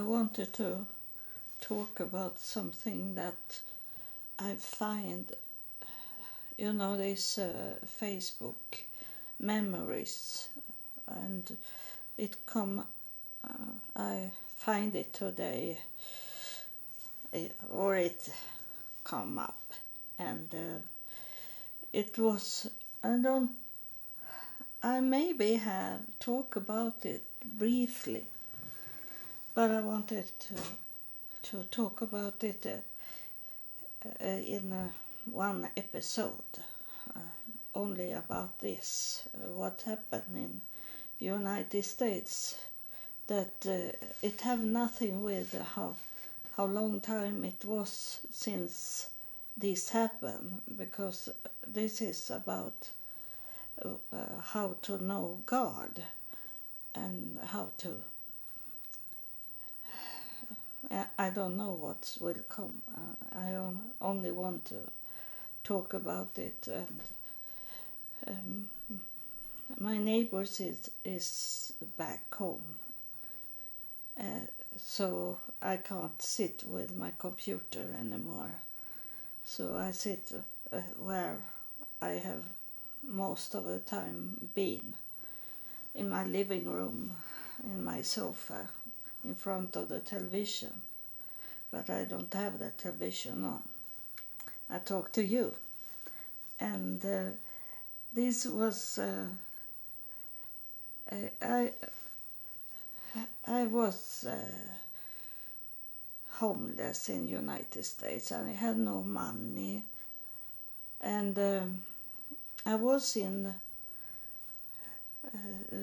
I wanted to talk about something that I find, you know, these uh, Facebook memories, and it come. Uh, I find it today, eh, or it come up, and uh, it was. I don't. I maybe have talked about it briefly, but I wanted to to talk about it uh, uh, in uh, one episode uh, only about this uh, what happened in United States that it have nothing with how how long time it was since this happened because this is about how to know God and how to I don't know what will come. Uh, I only want to talk about it, and um, my neighbors is is back home, uh, so I can't sit with my computer anymore. So I sit uh, where I have most of the time been, in my living room, in my sofa in front of the television, but I don't have the television on. I talk to you, and uh, this was uh, I I was uh, homeless in United States and I had no money, and um, I was in uh,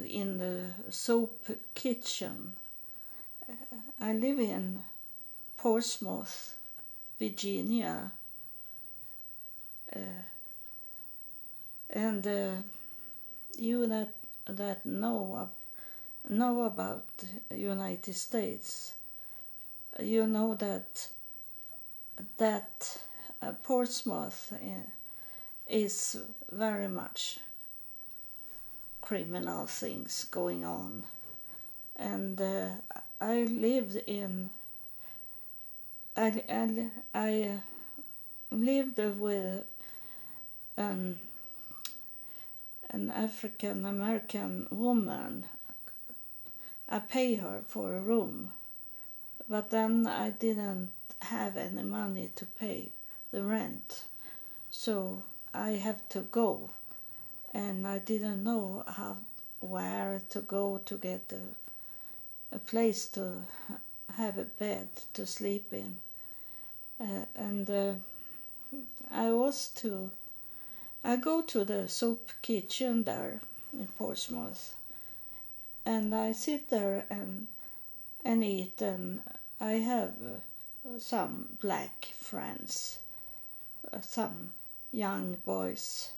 in the soup kitchen I live in Portsmouth, Virginia. Uh, and uh, you that that know know about United States, you know that that uh, Portsmouth uh, is very much criminal things going on, and uh, I lived in I, I, I lived with an, an African American woman. I pay her for a room, but then I didn't have any money to pay the rent, so I have to go, and I didn't know how where to go to get the a place to have a bed to sleep in. Uh, and uh, I was to, I go to the soup kitchen there in Portsmouth, and I sit there and and eat, and I have uh, some black friends, uh, some young boys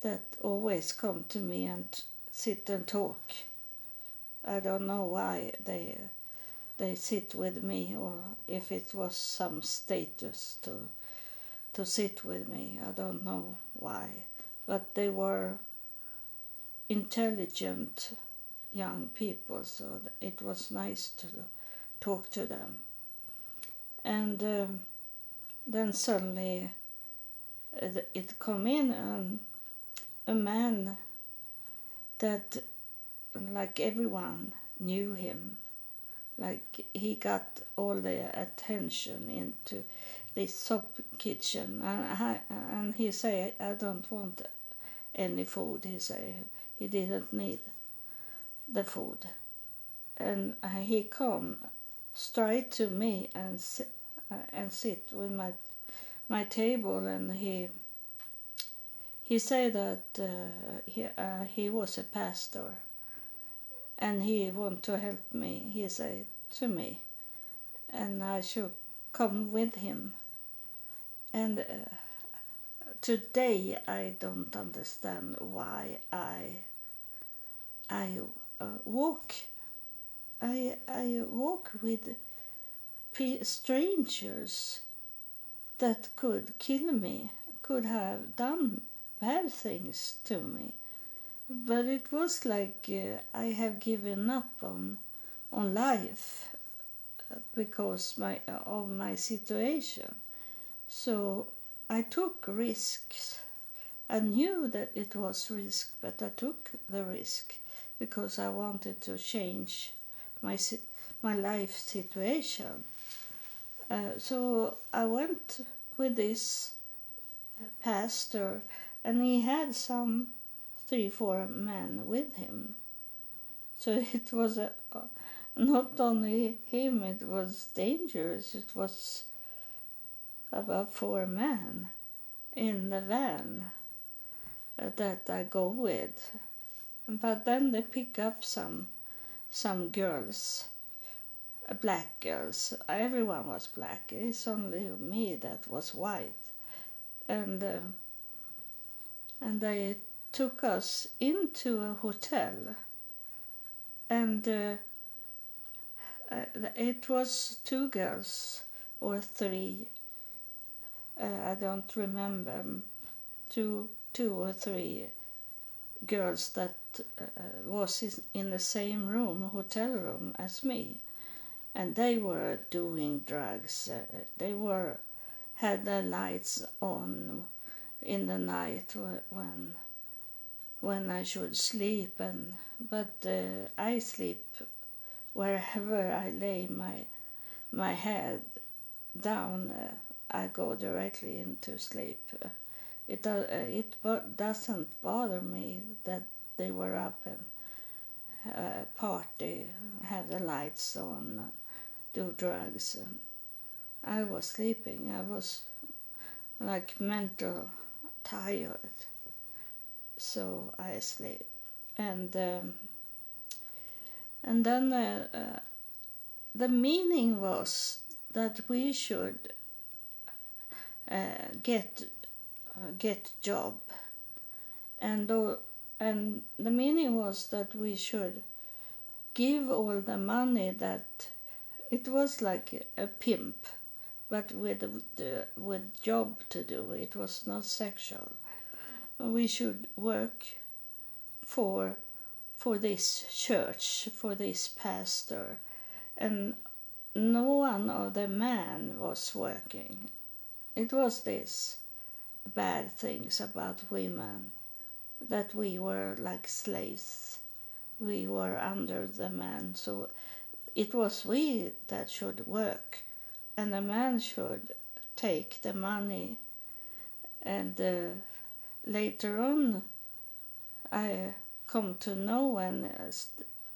that always come to me and sit and talk I don't know why they they sit with me or if it was some status to to sit with me. I don't know why, but they were intelligent young people, so it was nice to talk to them. And um, then suddenly it, it come in and a man that like everyone knew him. Like he got all the attention into this soup kitchen, and I, and he say I don't want any food. He say he didn't need the food, and he come straight to me and and sit with my my table, and he he said that uh, he uh, he was a pastor and he want to help me. He said to me, and I should come with him. And uh, today I don't understand why I I uh, walk. I I walk with strangers that could kill me, could have done bad things to me but it was like uh, I have given up on on life because my of my situation. So I took risks. I knew that it was risk, but I took the risk because I wanted to change my my life situation. Uh, so I went with this pastor, and he had some three, four men with him. So it was a, not only him, it was dangerous. It was about four men in the van that I go with. But then they pick up some some girls, black girls. Everyone was black. It's only me that was white, and uh, and they took us into a hotel, and. Uh, uh, it was two girls or three. Uh, I don't remember. Two, two or three girls that uh, was in the same room, hotel room, as me, and they were doing drugs. Uh, they were had their lights on in the night when when I should sleep, and but uh, I sleep wherever I lay my my head down, uh, I go directly into sleep. Uh, it it doesn't bother me that they were up and uh, party, have the lights on, do drugs. And I was sleeping. I was like mental tired, so I sleep. And um, and then uh, uh, the meaning was that we should uh, get uh, get job, and and the meaning was that we should give all the money that it was like a pimp, but with the, with job to do. It was not sexual. We should work for for this church, for this pastor, and no one of the men was working. It was this bad things about women that we were like slaves. We were under the man, so it was we that should work, and the man should take the money. And uh, later on, I come to know when uh,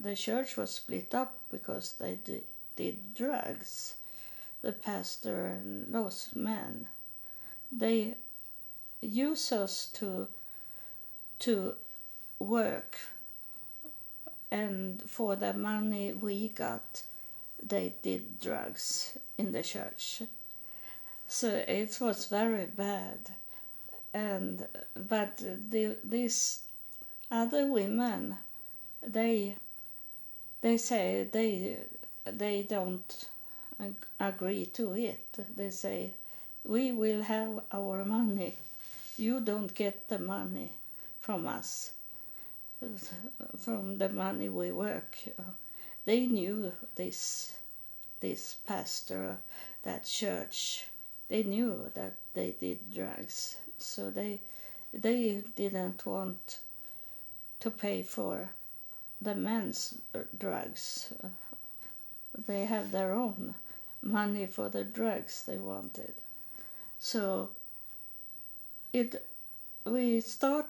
the church was split up because they did, did drugs. The pastor and those men, they use us to to work, and for the money we got, they did drugs in the church. So it was very bad, and but the, this other women they they say they they don't agree to it. They say we will have our money. You don't get the money from us. From the money we work. They knew this this pastor that church. They knew that they did drugs so they they didn't want to pay for the men's drugs. They have their own money for the drugs they wanted. So it we start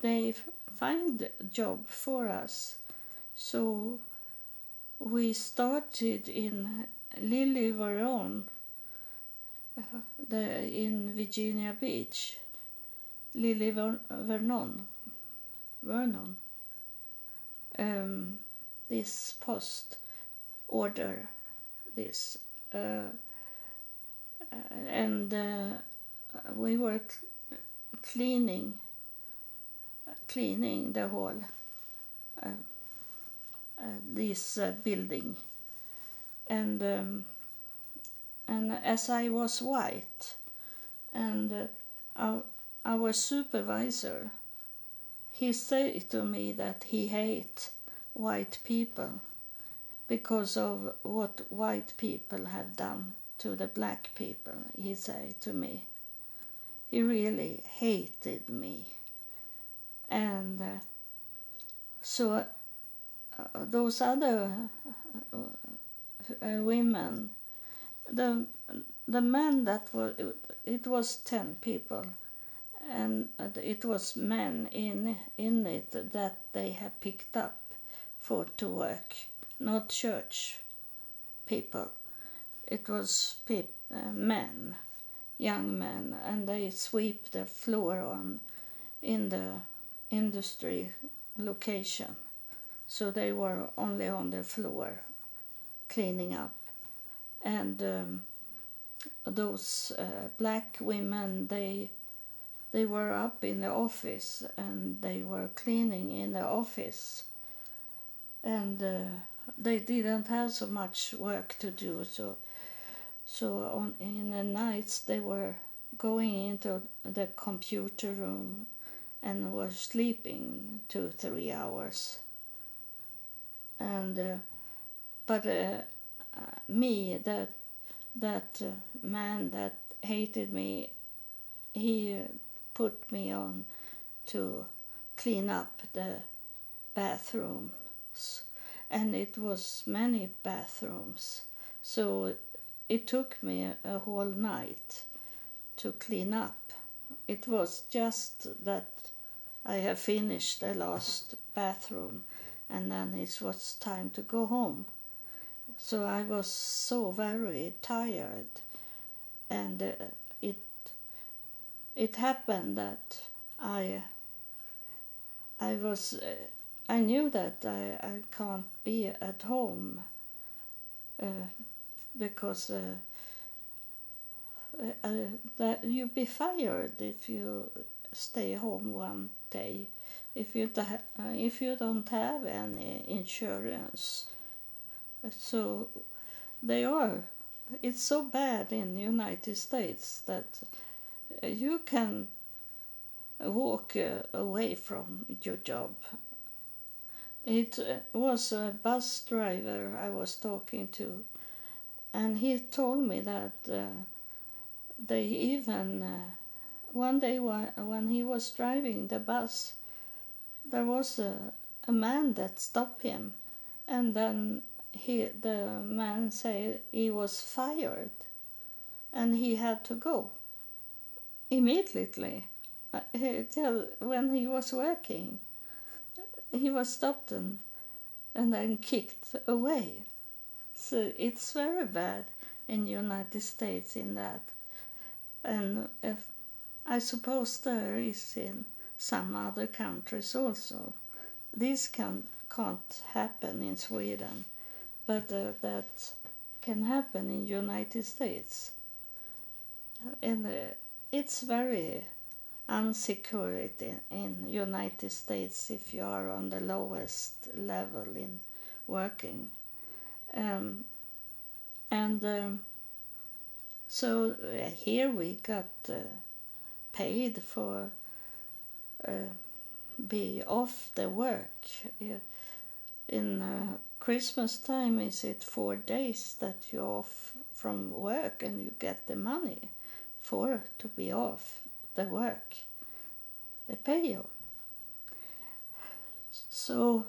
they find a job for us. So we started in Lily Veron the, in Virginia Beach, Lily Vernon. Vernon. Um, this post order this uh, and uh, we were cleaning cleaning the whole uh, uh this uh, building. And um, and as I was white and uh, our, our supervisor he said to me that he hate white people because of what white people have done to the black people, he said to me. He really hated me. And uh, so uh, those other uh, women, the the men that were it was ten people, and it was men in in it that they had picked up for to work, not church people. It was peop, uh, men, young men, and they sweep the floor on in the industry location. So they were only on the floor cleaning up. And um, those uh, black women, they they were up in the office and they were cleaning in the office. And uh, they didn't have so much work to do, so so on in the nights they were going into the computer room and were sleeping two three hours. And uh, but uh, me that that uh, man that hated me, he put me on to clean up the bathrooms, and it was many bathrooms. So it took me a whole night to clean up. It was just that I have finished the last bathroom and then it was time to go home. So I was so very tired and uh, it happened that I I was uh, I knew that I, I can't be at home uh, because uh, uh, that you be fired if you stay home one day. If you uh, if you don't have any insurance. So they are it's so bad in the united states that you can walk uh, away from your job. It uh, was a bus driver i was talking to and he told me that uh, they even uh, one day when he was driving the bus there was a, a man that stopped him and then he the man said he was fired and he had to go immediately uh, tell when he was working he was stopped and, and then kicked away so it's very bad in United States in that. And if I suppose there is in some other countries also. This can can't happen in Sweden, but uh, that can happen in United States. And uh, it's very unsecurity in United States if you are on the lowest level in working. Um, and um, so uh, here we got uh, paid for uh, be off the work. In uh, Christmas time, is it four days that you're off from work and you get the money for to be off the work? They pay you. So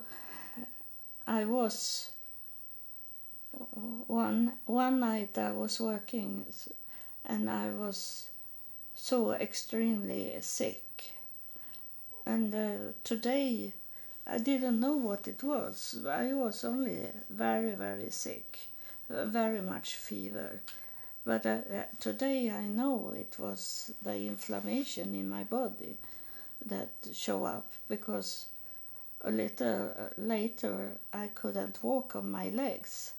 I was one one night I was working and I was so extremely sick. And uh, today I didn't know what it was. I was only very, very sick, very much fever. But uh, uh, today I know it was the inflammation in my body that show up because a little uh, later I couldn't walk on my legs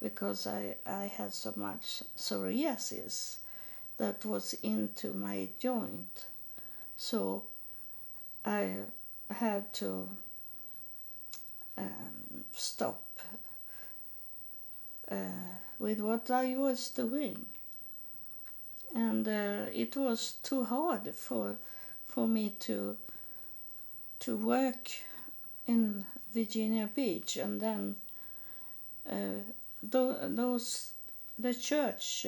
because I, I had so much psoriasis that was into my joint. So I had to um, stop uh, with what I was doing. And uh, it was too hard for for me to to work in Virginia Beach and then uh, those the church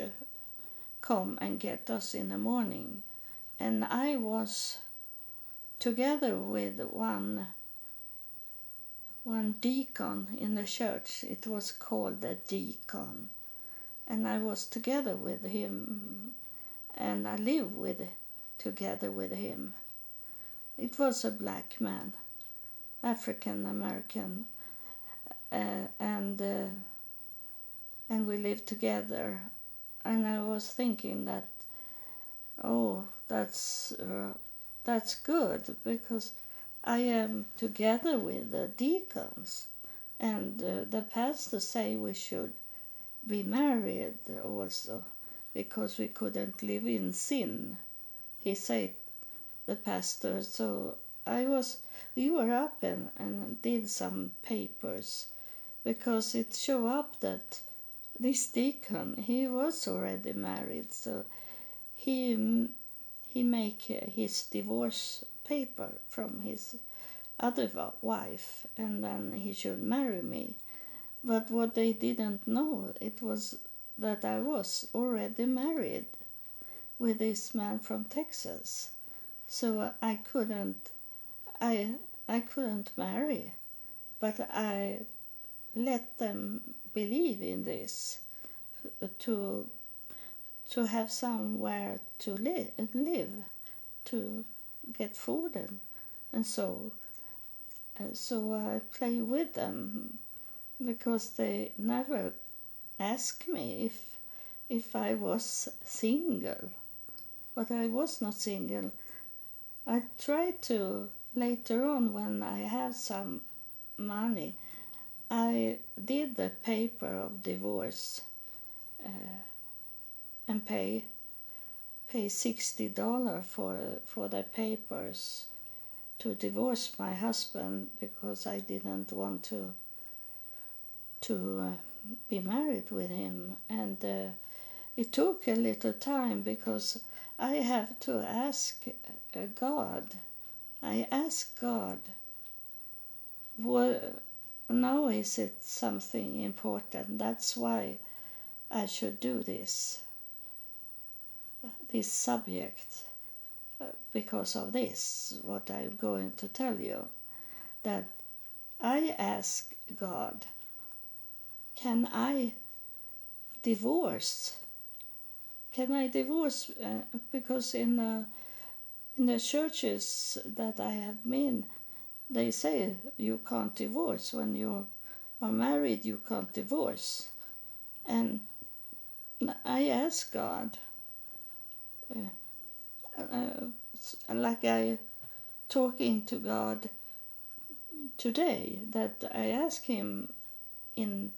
come and get us in the morning, and I was together with one one deacon in the church. It was called a deacon, and I was together with him, and I lived with together with him. It was a black man, African American, uh, and uh, and we lived together. And I was thinking that, oh, that's uh, that's good because I am together with the deacons, and uh, the pastor say we should be married also because we couldn't live in sin. He said the pastor. So I was we were up and, and did some papers because it showed up that this deacon he was already married so he he make his divorce paper from his other wife and then he should marry me but what they didn't know it was that I was already married with this man from Texas. So I couldn't I I couldn't marry but I let them believe in this to to have somewhere to live, live to get food and, and so uh, so I play with them because they never asked me if if I was single. But I was not single. I tried to later on when I have some money I did the paper of divorce uh, and pay pay sixty dollar for for the papers to divorce my husband because I didn't want to to uh, be married with him. And uh, it took a little time because I have to ask uh, God. I ask God what now is it something important? That's why I should do this, this subject, because of this, what I'm going to tell you, that I ask God, can I divorce? Can I divorce? Uh, because in the, in the churches that I have been, they say you can't divorce when you are married you can't divorce and i ask god uh, uh, like i talking to god today that i ask him in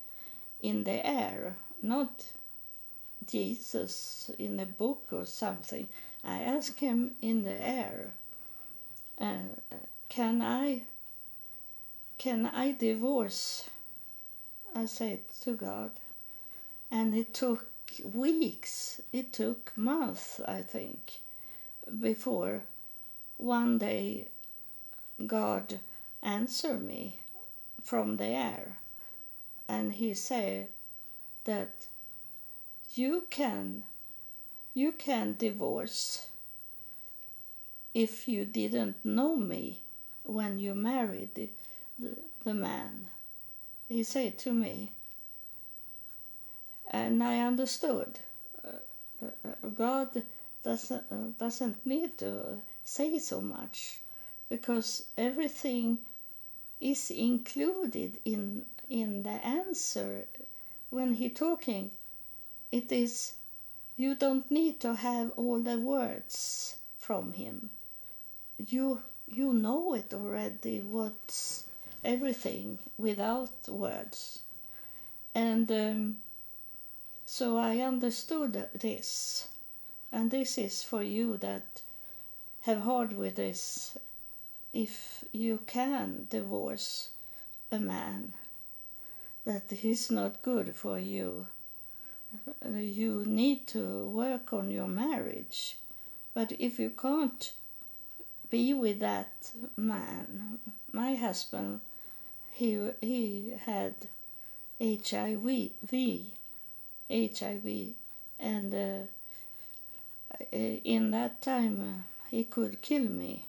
in the air not jesus in a book or something i ask him in the air uh, can I can I divorce? I said to God. And it took weeks, it took months, I think, before one day God answered me from the air. And he said that you can you can divorce if you didn't know me when you married the, the, the man. He said to me, and I understood. Uh, uh, God doesn't uh, doesn't need to say so much, because everything is included in in the answer when he talking. It is you don't need to have all the words from him. You you know it already what's everything without words and um, so i understood this and this is for you that have hard with this if you can divorce a man that is not good for you you need to work on your marriage but if you can't be with that man. My husband, he he had HIV, HIV, and uh, in that time uh, he could kill me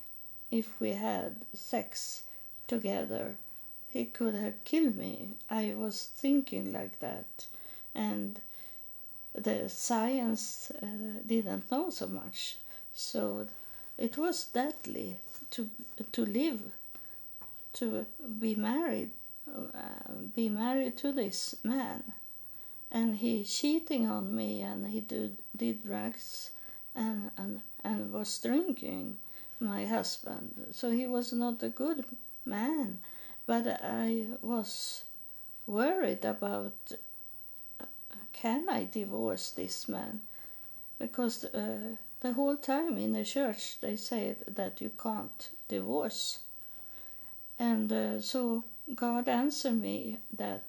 if we had sex together. He could have killed me. I was thinking like that, and the science uh, didn't know so much, so it was deadly to to live, to be married, uh, be married to this man, and he cheating on me, and he did did drugs, and and and was drinking, my husband. So he was not a good man, but I was worried about can I divorce this man? Because uh, the whole time in the church they said that you can't divorce. And uh, so God answered me that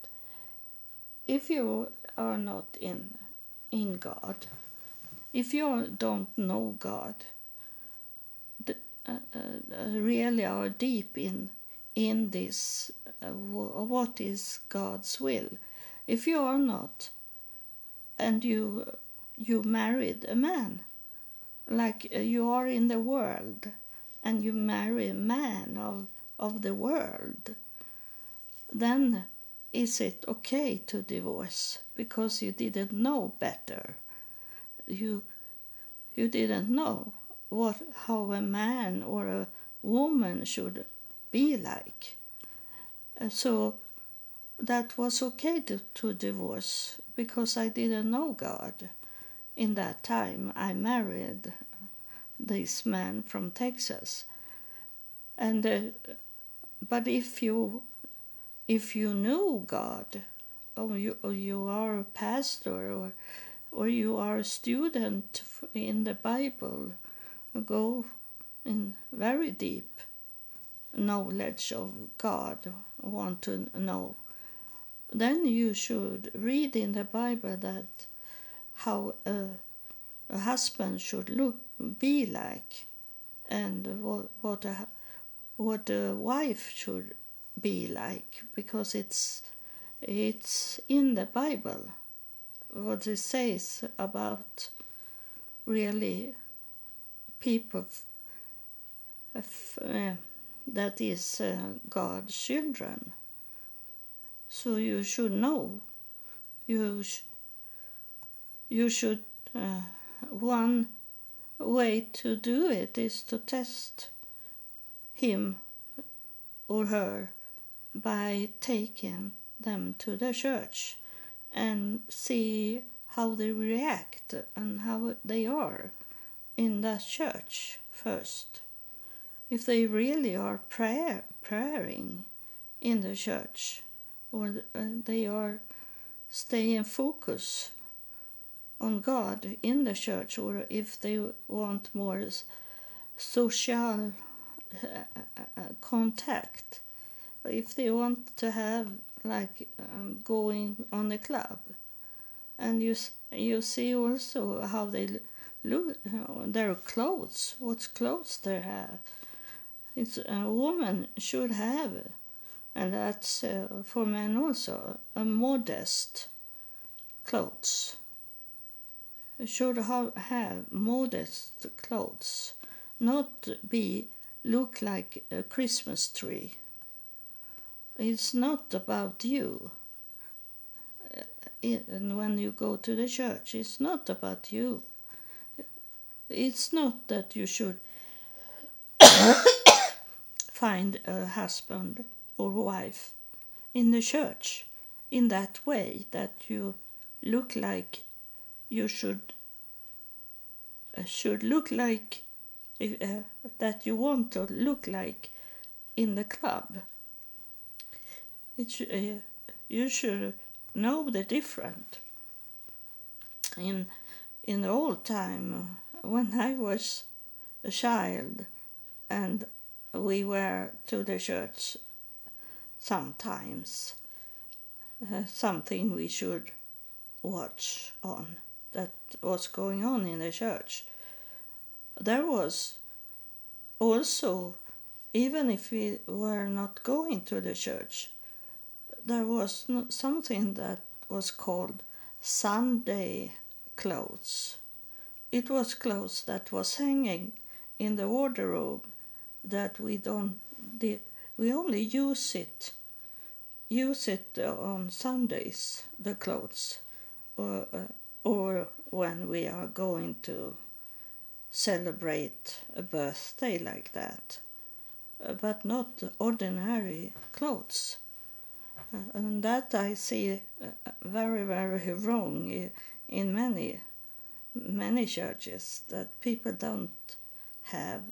if you are not in in God, if you don't know God, the, uh, uh, really are deep in in this, uh, what is God's will, if you are not, and you you married a man like uh, you are in the world and you marry a man of of the world then is it okay to divorce? Because you didn't know better. You you didn't know what how a man or a woman should be like. So that was okay to, to divorce because I didn't know God. In that time, I married this man from Texas, and uh, but if you if you knew God, or you or you are a pastor, or or you are a student in the Bible, go in very deep knowledge of God, want to know. Then you should read in the Bible that how a, a husband should look be like and what what a what a wife should be like because it's it's in the Bible. What it says about really people uh, that is uh, God's children so you should know. You sh- you should uh, one way to do it is to test him or her by taking them to the church and see how they react and how they are in that church first. If they really are prayer praying in the church or uh, they are staying focus on God in the church, or if they want more social uh, uh, contact, if they want to have like um, going on a club, and you you see also how they look their clothes, what clothes they have. It's a woman should have and that's uh, for men also a modest clothes. Should have, have modest clothes not be look like a christmas tree. It's not about you. Uh, and when you go to the church it's not about you. It's not that you should find a husband or wife in the church in that way that you look like you should uh, should look like uh, that you want to look like in the club it uh, you should know the different. in in the old time uh, when i was a child and we were to the church sometimes uh, something we should watch on that was going on in the church. There was also, even if we were not going to the church, there was something that was called Sunday clothes. It was clothes that was hanging in the wardrobe that we don't we only use it use it on Sundays the clothes or uh, or when we are going to celebrate a birthday like that uh, but not ordinary clothes. Uh, and that I see uh, very very wrong in many many churches that people don't have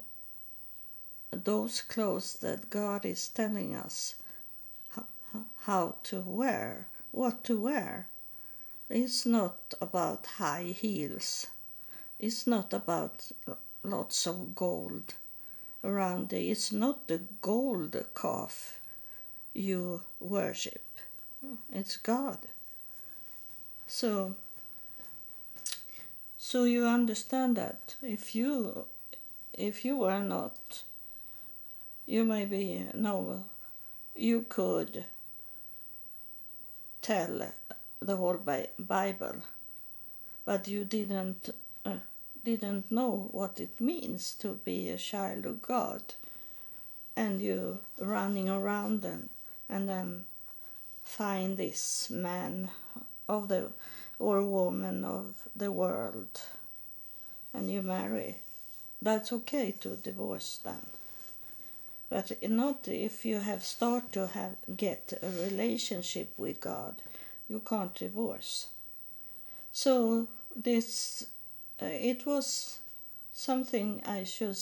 those clothes that God is telling us how to wear, what to wear. It's not about high heels. It's not about lots of gold around it. It's not the gold calf you worship. It's God. So so you understand that if you if you are not you may maybe know you could tell the whole Bible, but you didn't uh, didn't know what it means to be a child of God, and you running around and and then find this man of the or woman of the world, and you marry. That's okay to divorce them but not if you have start to have get a relationship with God you can't divorce. So this uh, it was something I should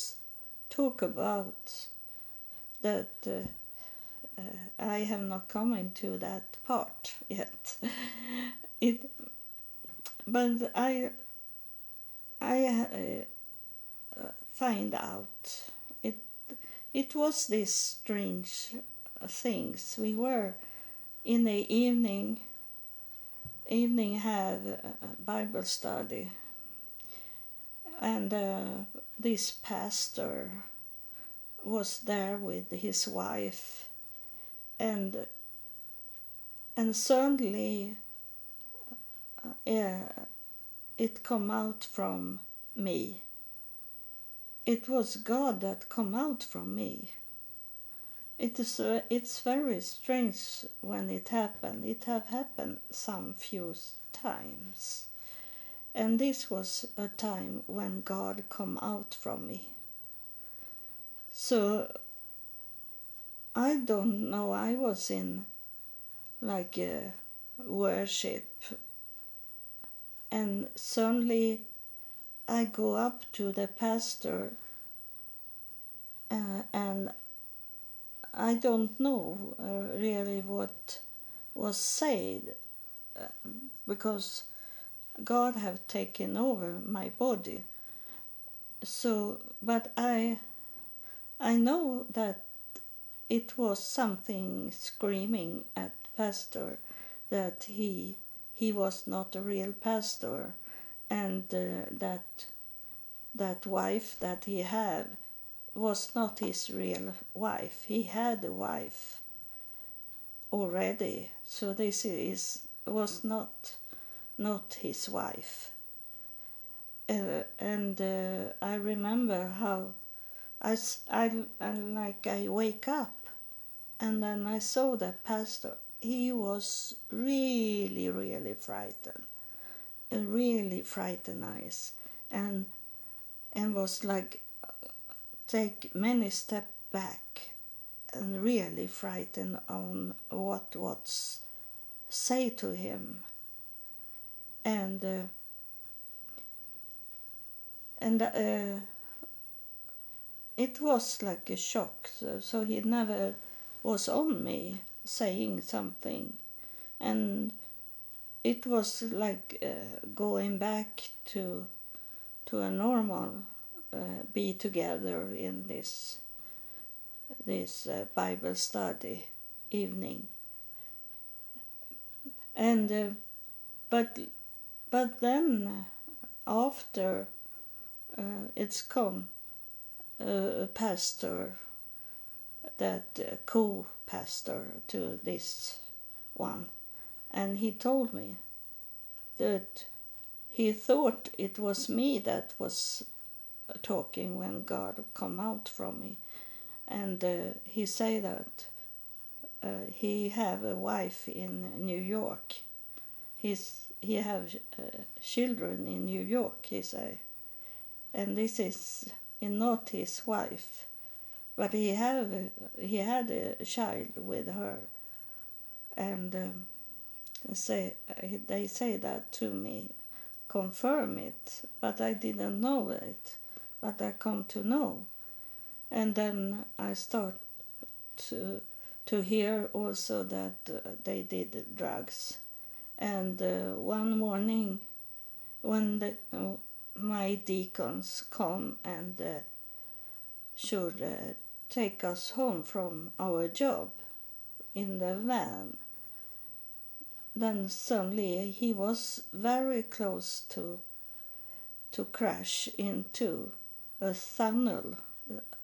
talk about that uh, uh, I have not come into that part yet. It but I I uh, find out it was these strange things. We were in the evening evening have Bible study, and uh, this pastor was there with his wife, and and suddenly uh, it come out from me it was God that come out from me. It is uh, it's very strange when it happened. It have happened some few times, and this was a time when God come out from me. So I don't know. I was in like a worship, and suddenly I go up to the pastor uh, and I don't know uh, really what was said uh, because God have taken over my body. So, but I, I know that it was something screaming at pastor that he he was not a real pastor and uh, that that wife that he had was not his real wife. He had a wife already, so this is was not not his wife. Uh, and uh, I remember how I, I, I like I wake up and then I saw the pastor. He was really really frightened really frightened eyes and and was like take many step back and really frightened on what what's say to him. And uh, and uh, it was like a shock so, so he never was on me saying something. And it was like uh, going back to to a normal uh, be together in this this uh, Bible study evening. And uh, but but then after uh, it's come a pastor that co-pastor to this one, and he told me that he thought it was me that was talking when God come out from me, and uh, he say that uh, he have a wife in New York. He's he have uh, children in New York. He say, and this is not his wife, but he have he had a child with her, and um, say they say that to me, confirm it, but I didn't know it, but I come to know, and then I start to to hear also that uh, they did drugs, and uh, one morning, when the uh, my deacons come and uh, should uh, take us home from our job in the van. Then suddenly he was very close to to crash into a tunnel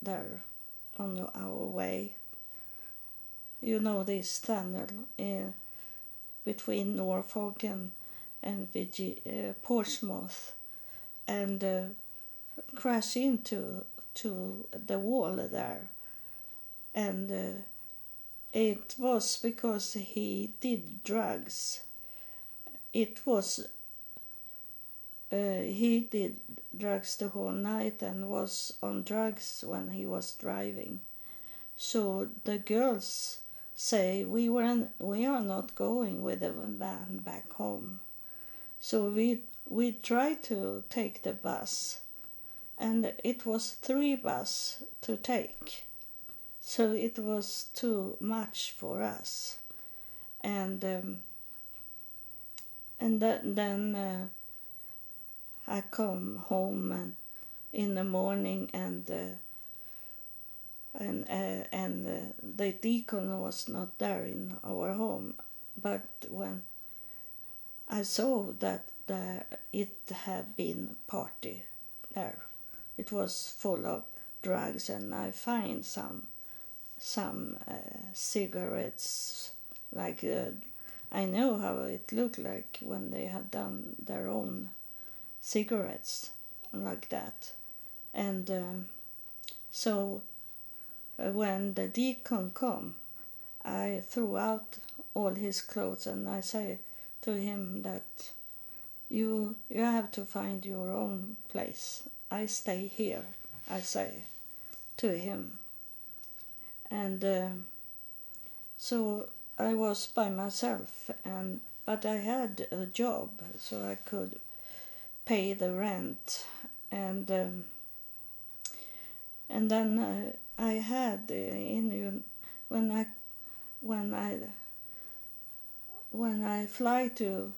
there on our way. You know this tunnel in between Norfolk and, and Vigi, uh, Portsmouth and uh, crash into to the wall there and uh, it was because he did drugs. It was uh, he did drugs the whole night and was on drugs when he was driving. So the girls say we were we are not going with the van back home. So we we tried to take the bus. And it was three bus to take so it was too much for us and um, and th- then uh, I come home and in the morning and uh, and uh, and uh, the deacon was not there in our home but when I saw that there it had been party there. It was full of drugs, and I find some some uh, cigarettes like uh, I know how it looked like when they have done their own cigarettes like that, and um, so uh, when the deacon come, I threw out all his clothes and I say to him that you you have to find your own place. I stay here, I say to him. And uh, so I was by myself, and but I had a job, so I could pay the rent, and um, and then uh, I had uh, in when I when I when I fly to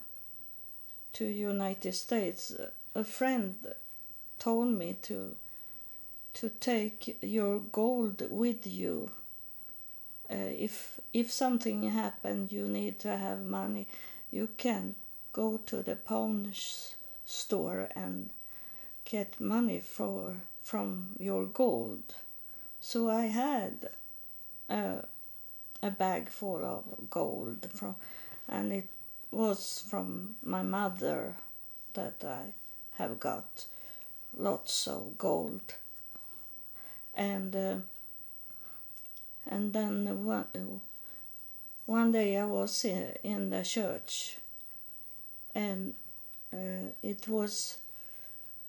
to United States, a friend told me to to take your gold with you. Uh, if if something happened, you need to have money. You can go to the pawn store and get money for from your gold. So I had a, a bag full of gold from, and it was from my mother that I have got lots of gold. And uh, and then one, one day I was in the church. And uh, it was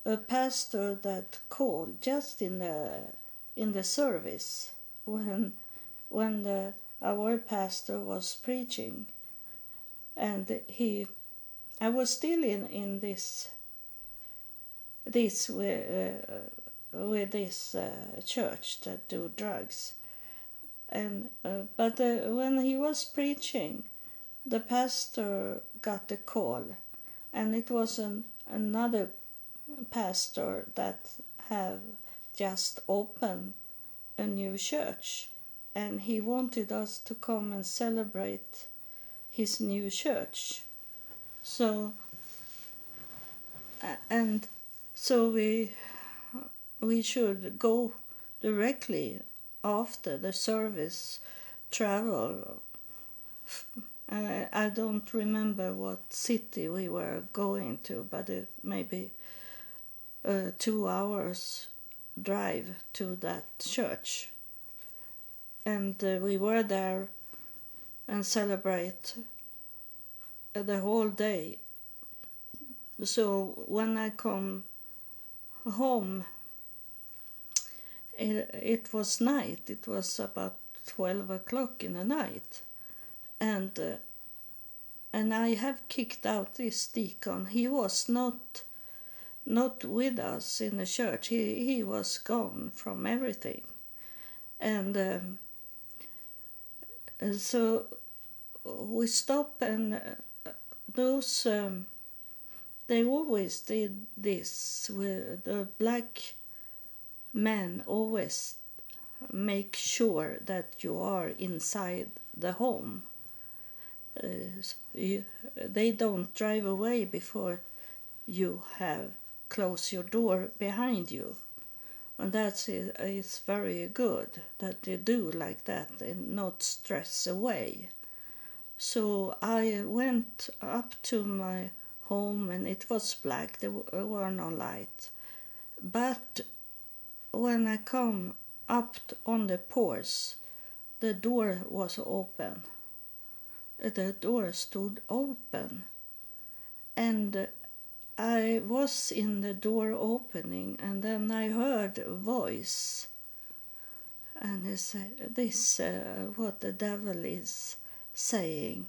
a pastor that called just in the in the service when when the our pastor was preaching. And he I was still in in this this uh, with this uh, church that do drugs and uh, but uh, when he was preaching the pastor got a call and it was an, another pastor that have just opened a new church and he wanted us to come and celebrate his new church. So and so we we should go directly after the service travel I, don't remember what city we were going to, but it maybe two hours drive to that church. And uh, we were there and celebrate the whole day. So when I come home, it, was night. It was about 12 o'clock in the night. And uh, and I have kicked out this deacon. He was not not with us in the church. He he was gone from everything, and um, so we stop and uh, those um, they always did this with the black men always make sure that you are inside the home. Uh, you, they don't drive away before you have closed your door behind you. And that's is very good that they do like that and not stress away. So i went up to my home and it was black there were no light but when i come up on the porch the door was open. The door stood open. And I was in the door opening and then I heard a voice. And he said this uh, what the devil is saying.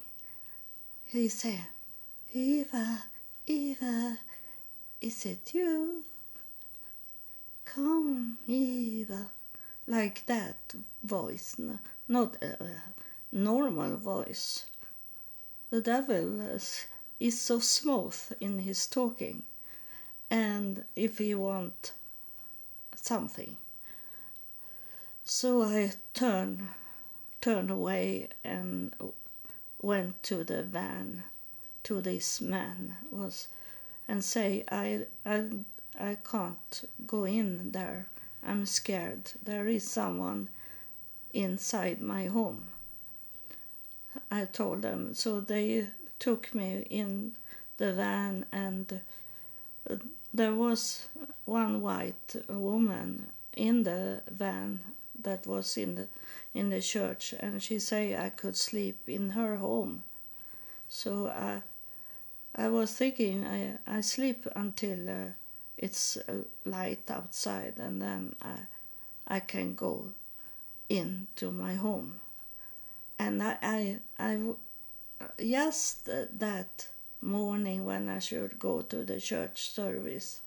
He said Eva Eva is it you come Eva like that voice not a normal voice. The devil is, is so smooth in his talking and if he want something. So i turned turned away and went to the van to this man was and say i i i can't go in there i'm scared there is someone inside my home I told them. So they took me in the van, and uh, there was one white woman in the van that was in the in the church, and she say I could sleep in her home. So I I was thinking I I sleep until uh, it's uh, light outside, and then I I can go into my home and I, I, I, just uh, that morning when I should go to the church service,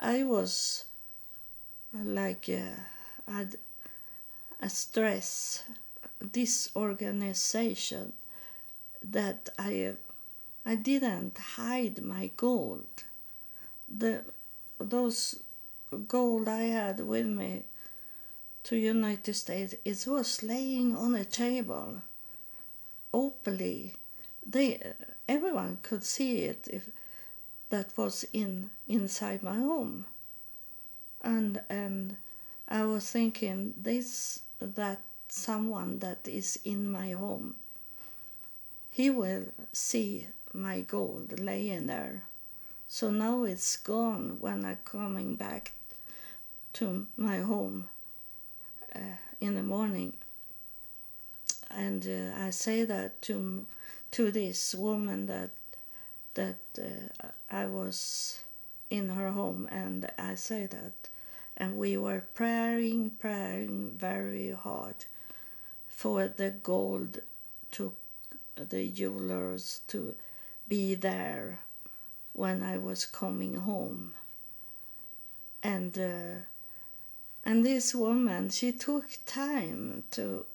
I was uh, like uh, had a stress, disorganization that I, I didn't hide my gold. The those gold I had with me to United States, it was laying on a table openly. They everyone could see it if that was in inside my home. And and I was thinking this that someone that is in my home he will see my gold laying there. So now it's gone when I'm coming back to my home uh, in the morning. And uh, I say that to to this woman that that uh, I was in her home, and I say that, and we were praying, praying very hard for the gold to the jewelers to be there when I was coming home. And uh, and this woman, she took time to.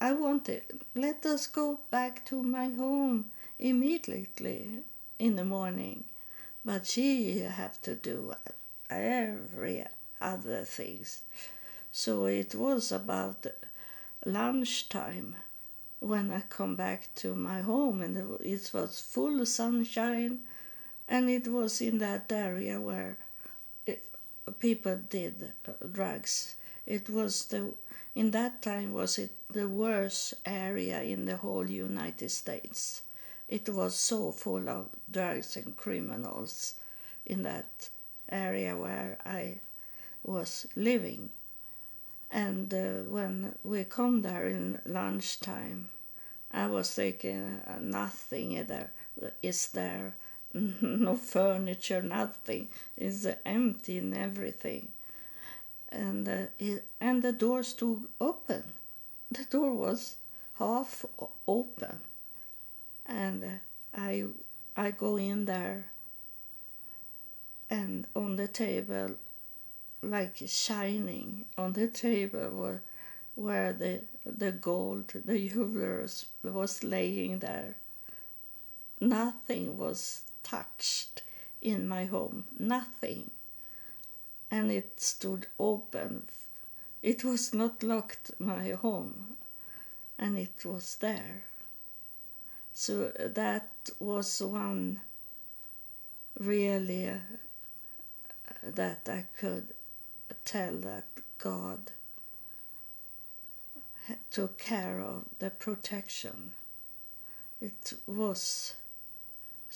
I wanted, let us go back to my home immediately in the morning. But she had to do every other things. So it was about lunchtime when I come back to my home and it was full sunshine and it was in that area where people did uh, drugs. It was the in that time was it the worst area in the whole United States. It was so full of drugs and criminals in that area where I was living. And uh, when we come there in lunchtime, I was thinking uh, nothing is there, no furniture, nothing is empty and everything. And uh, it, and the door stood open. The door was half open, and uh, I I go in there. And on the table like shining on the table where, where the, the gold, the jewelers was laying there. Nothing was touched in my home, nothing. And it stood open. It was not locked, my home, and it was there. So that was one really uh, that I could tell that God took care of the protection. It was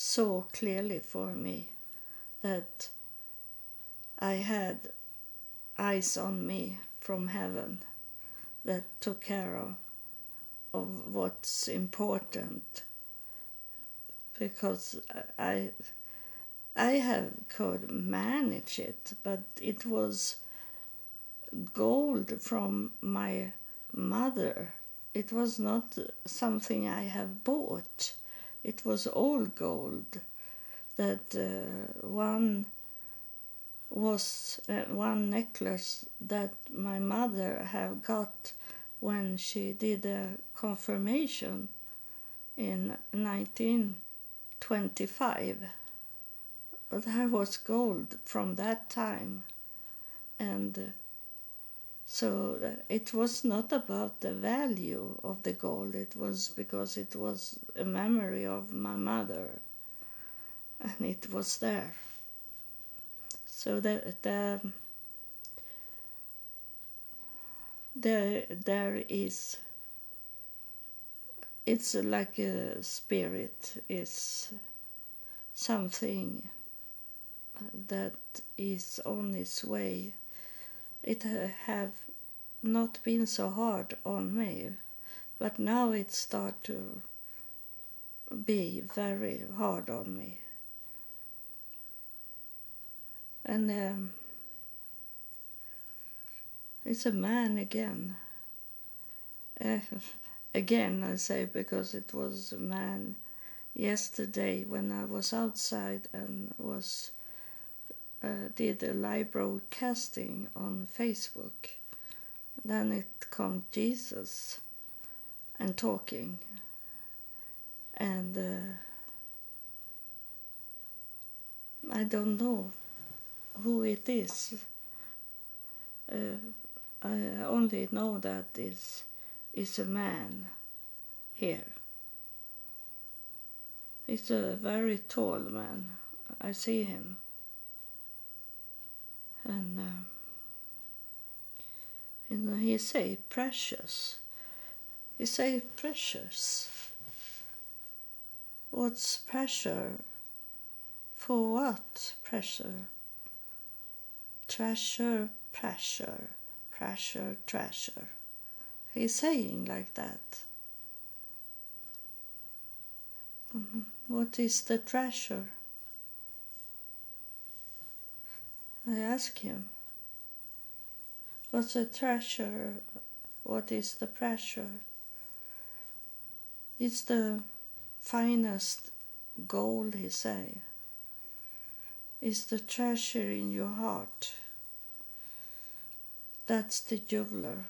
so clearly for me that I had eyes on me from heaven that took care of, of what's important because I I have could manage it but it was gold from my mother. It was not something I have bought. It was all gold that uh, one was uh, one necklace that my mother have got when she did a confirmation in 1925 there was gold from that time. And uh, so uh, it was not about the value of the gold, it was because it was a memory of my mother and it was there. So the, the, there, there is, it's like a spirit, it's something that is on its way it have not been so hard on me, but now it start to be very hard on me. And um, it's a man again. Uh, again, I say because it was a man yesterday when I was outside and was uh, did a live broadcasting on Facebook. Then it come Jesus and talking, and uh, I don't know who it is. Uh, I only know that is is a man here. He's a very tall man. I see him and uh, and he say precious. He say precious. What's pressure? For what pressure? Treasure, pressure, pressure, treasure. He's saying like that. Mm-hmm. What is the treasure? I ask him, What's a treasure? What is the pressure? It's the finest gold, he say. It's the treasure in your heart. That's the jeweler.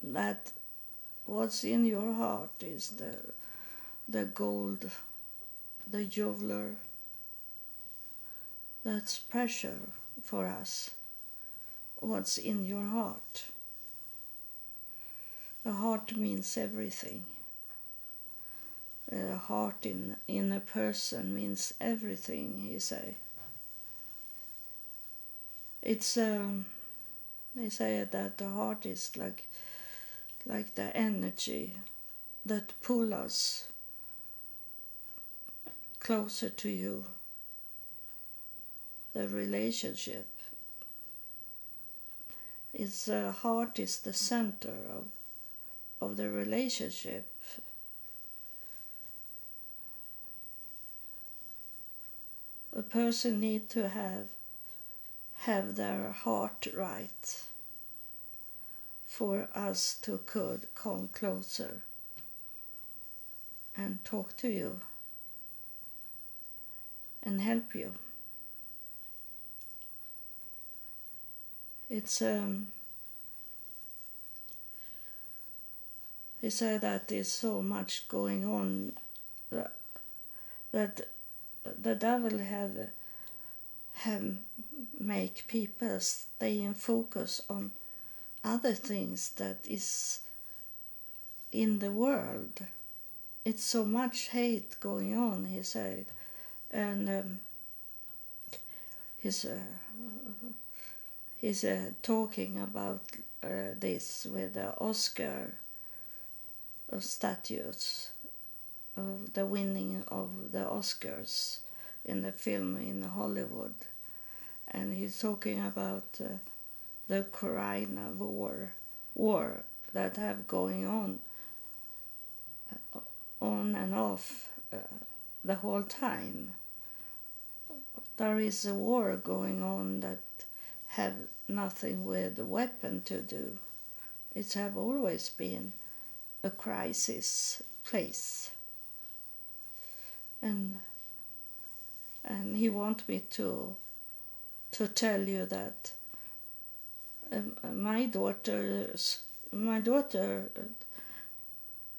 That what's in your heart is the the gold, the jeweler that's pressure for us. What's in your heart? A heart means everything. A heart in, in a person means everything, he say. It's um, they say that the heart is like like the energy that pull us closer to you the relationship is the uh, heart is the center of of the relationship a person need to have have their heart right for us to could come closer and talk to you and help you. It's um he said that there's so much going on that, the devil have have make people stay in focus on other things that is in the world. It's so much hate going on, he said, and um, he's uh, he's uh, talking about uh, this with the Oscar statues of the winning of the Oscars in the film in Hollywood, and he's talking about uh, the Ukraine war, war that have going on, uh, on and off uh, the whole time. There is a war going on that have nothing with the weapon to do. It have always been a crisis place. And and he want me to to tell you that um, my daughter's my daughter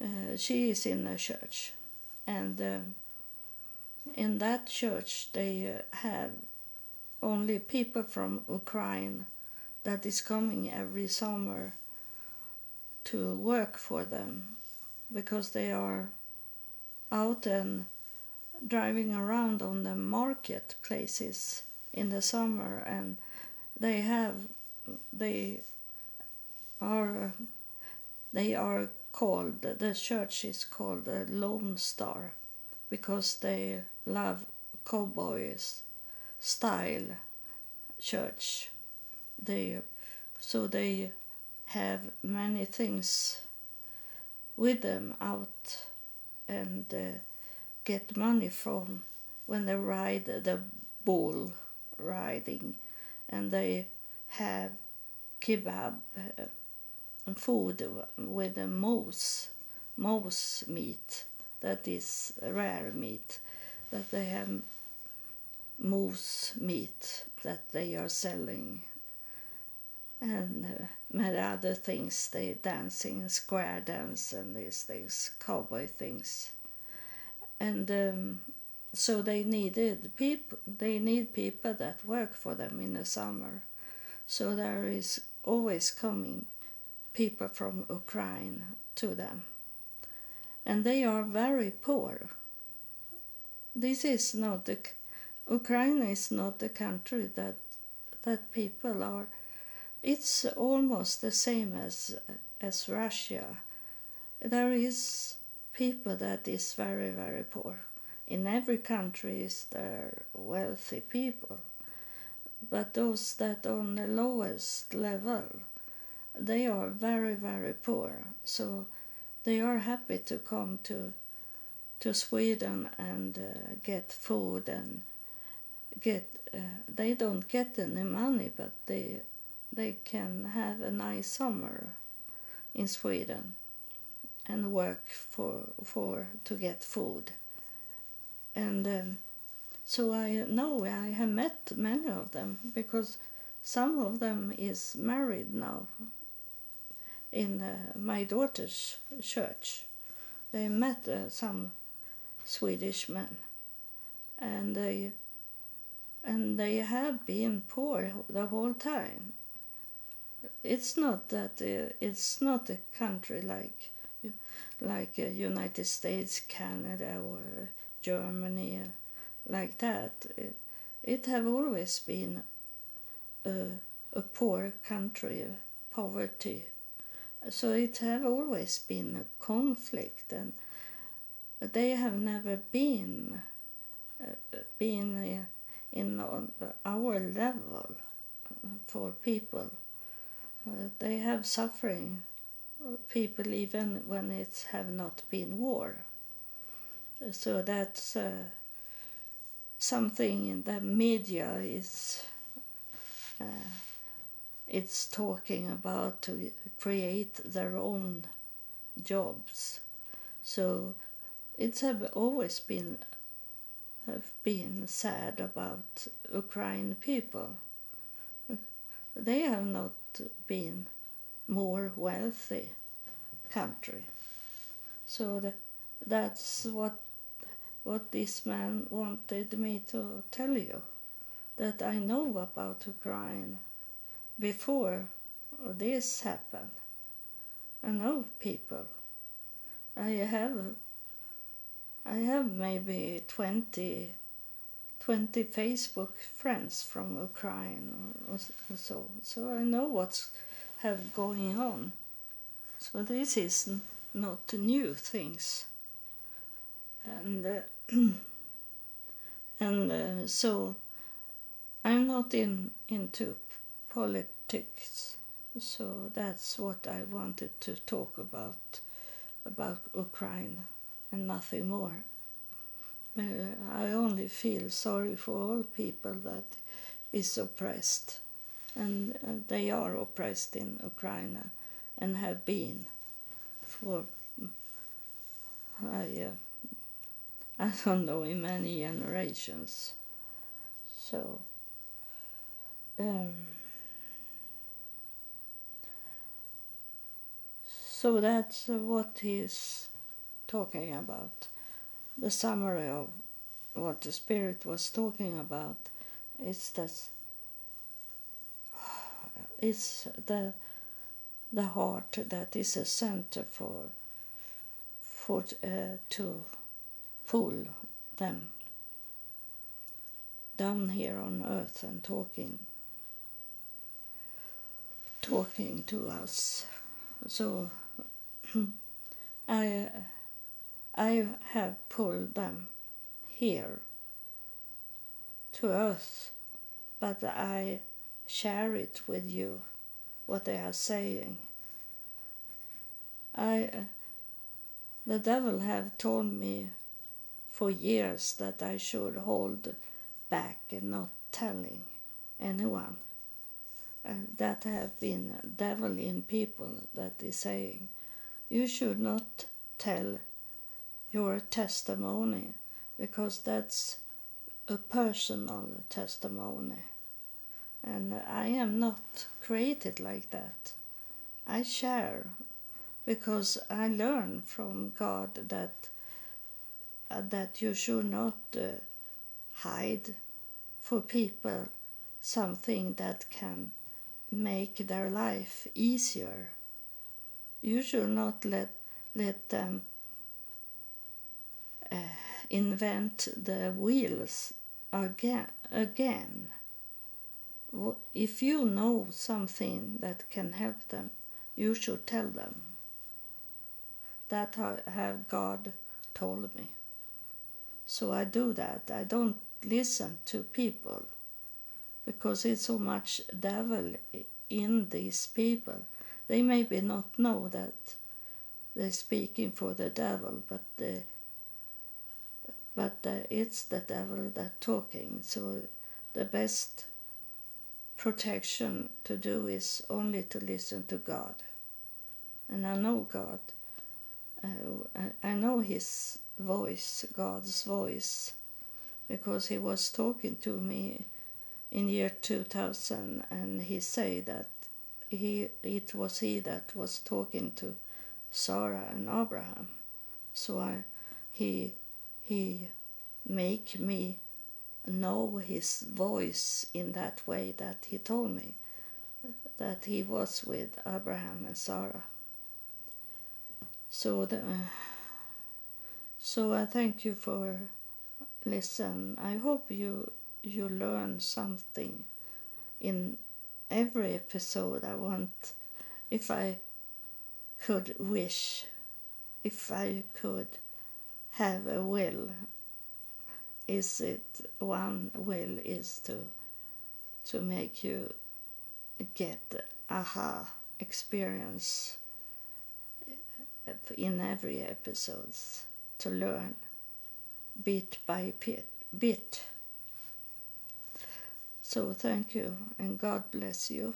uh, she is in a church. And uh, in that church they uh, have only people from Ukraine that is coming every summer to work for them because they are out and driving around on the marketplaces in the summer and they have they are they are called the church is called the Lone Star because they love cowboys style church they so they have many things with them out and uh, get money from when they ride the bull riding. And they have kebab uh, food with the moose moose meat that is rare meat that they have moose meat that they are selling and uh, many other things they dancing square dance and these things cowboy things. And um, so they needed people they need people that work for them in the summer. So there is always coming people from ukraine to them. And they are very poor. This is not the ukraine is not the country that that people are it's almost the same as as russia. There is people that is very very poor. In every country is there wealthy people. But those that on the lowest level they are very very poor. So they are happy to come to to Sweden and uh, get food and get uh, they don't get any money but they they can have a nice summer in Sweden and work for for to get food. And um, so I know I have met many of them because some of them is married now in uh, my daughter's church. They met uh, some Swedish men and they and they have been poor the whole time it's not that uh, it's not a country like like uh, United States, Canada, or Germany, like that. It, it have always been a, a poor country, poverty. So it have always been a conflict, and they have never been uh, been in on our level uh, for people. Uh, they have suffering people even when it have not been war. So that's uh, something in the media is uh, it's talking about to create their own jobs. So it's have always been have been sad about Ukrainian people. They have not been more wealthy country. So the, that's what what this man wanted me to tell you that I know about Ukraine before this happened. I know people. I have I have maybe 20, 20 Facebook friends from Ukraine or, or so. So I know what's have going on. So this is not new things. And uh, and uh, so I'm not in into politics. So that's what I wanted to talk about about Ukraine and nothing more. Uh, I only feel sorry for all people that is oppressed, and uh, they are oppressed in Ukraine and have been for I uh, I don't know in many generations. So. Um, so that's what he's talking about. The summary of what the Spirit was talking about is that it's the the heart that is a center for for uh, to pull them down here on earth and talking talking to us. So i I have pulled them here to earth, but I share it with you, what they are saying. I, uh, the devil have told me for years that I should hold back and not telling anyone. And that have been devil in people that is saying, you should not tell your testimony because that's a personal testimony. And I am not created like that. I share because I learn from God that uh, that you should not uh, hide for people something that can make their life easier. You should not let let them uh, invent the wheels again. again. If you know something that can help them, you should tell them. That have God told me. So I do that. I don't listen to people because it's so much devil in these people. They maybe not know that they're speaking for the devil, but they but uh, it's the devil that talking. So the best protection to do is only to listen to God. And I know God. Uh, I know His voice, God's voice, because He was talking to me in year 2000, and He said that he it was He that was talking to Sarah and Abraham. So I, He he make me know his voice in that way that he told me that he was with Abraham and Sarah. So the, so I thank you for listen. I hope you you learn something in every episode I want if I could wish if I could have a will. Is it one will is to to make you get aha experience in every episodes to learn bit by bit bit? So thank you and god bless you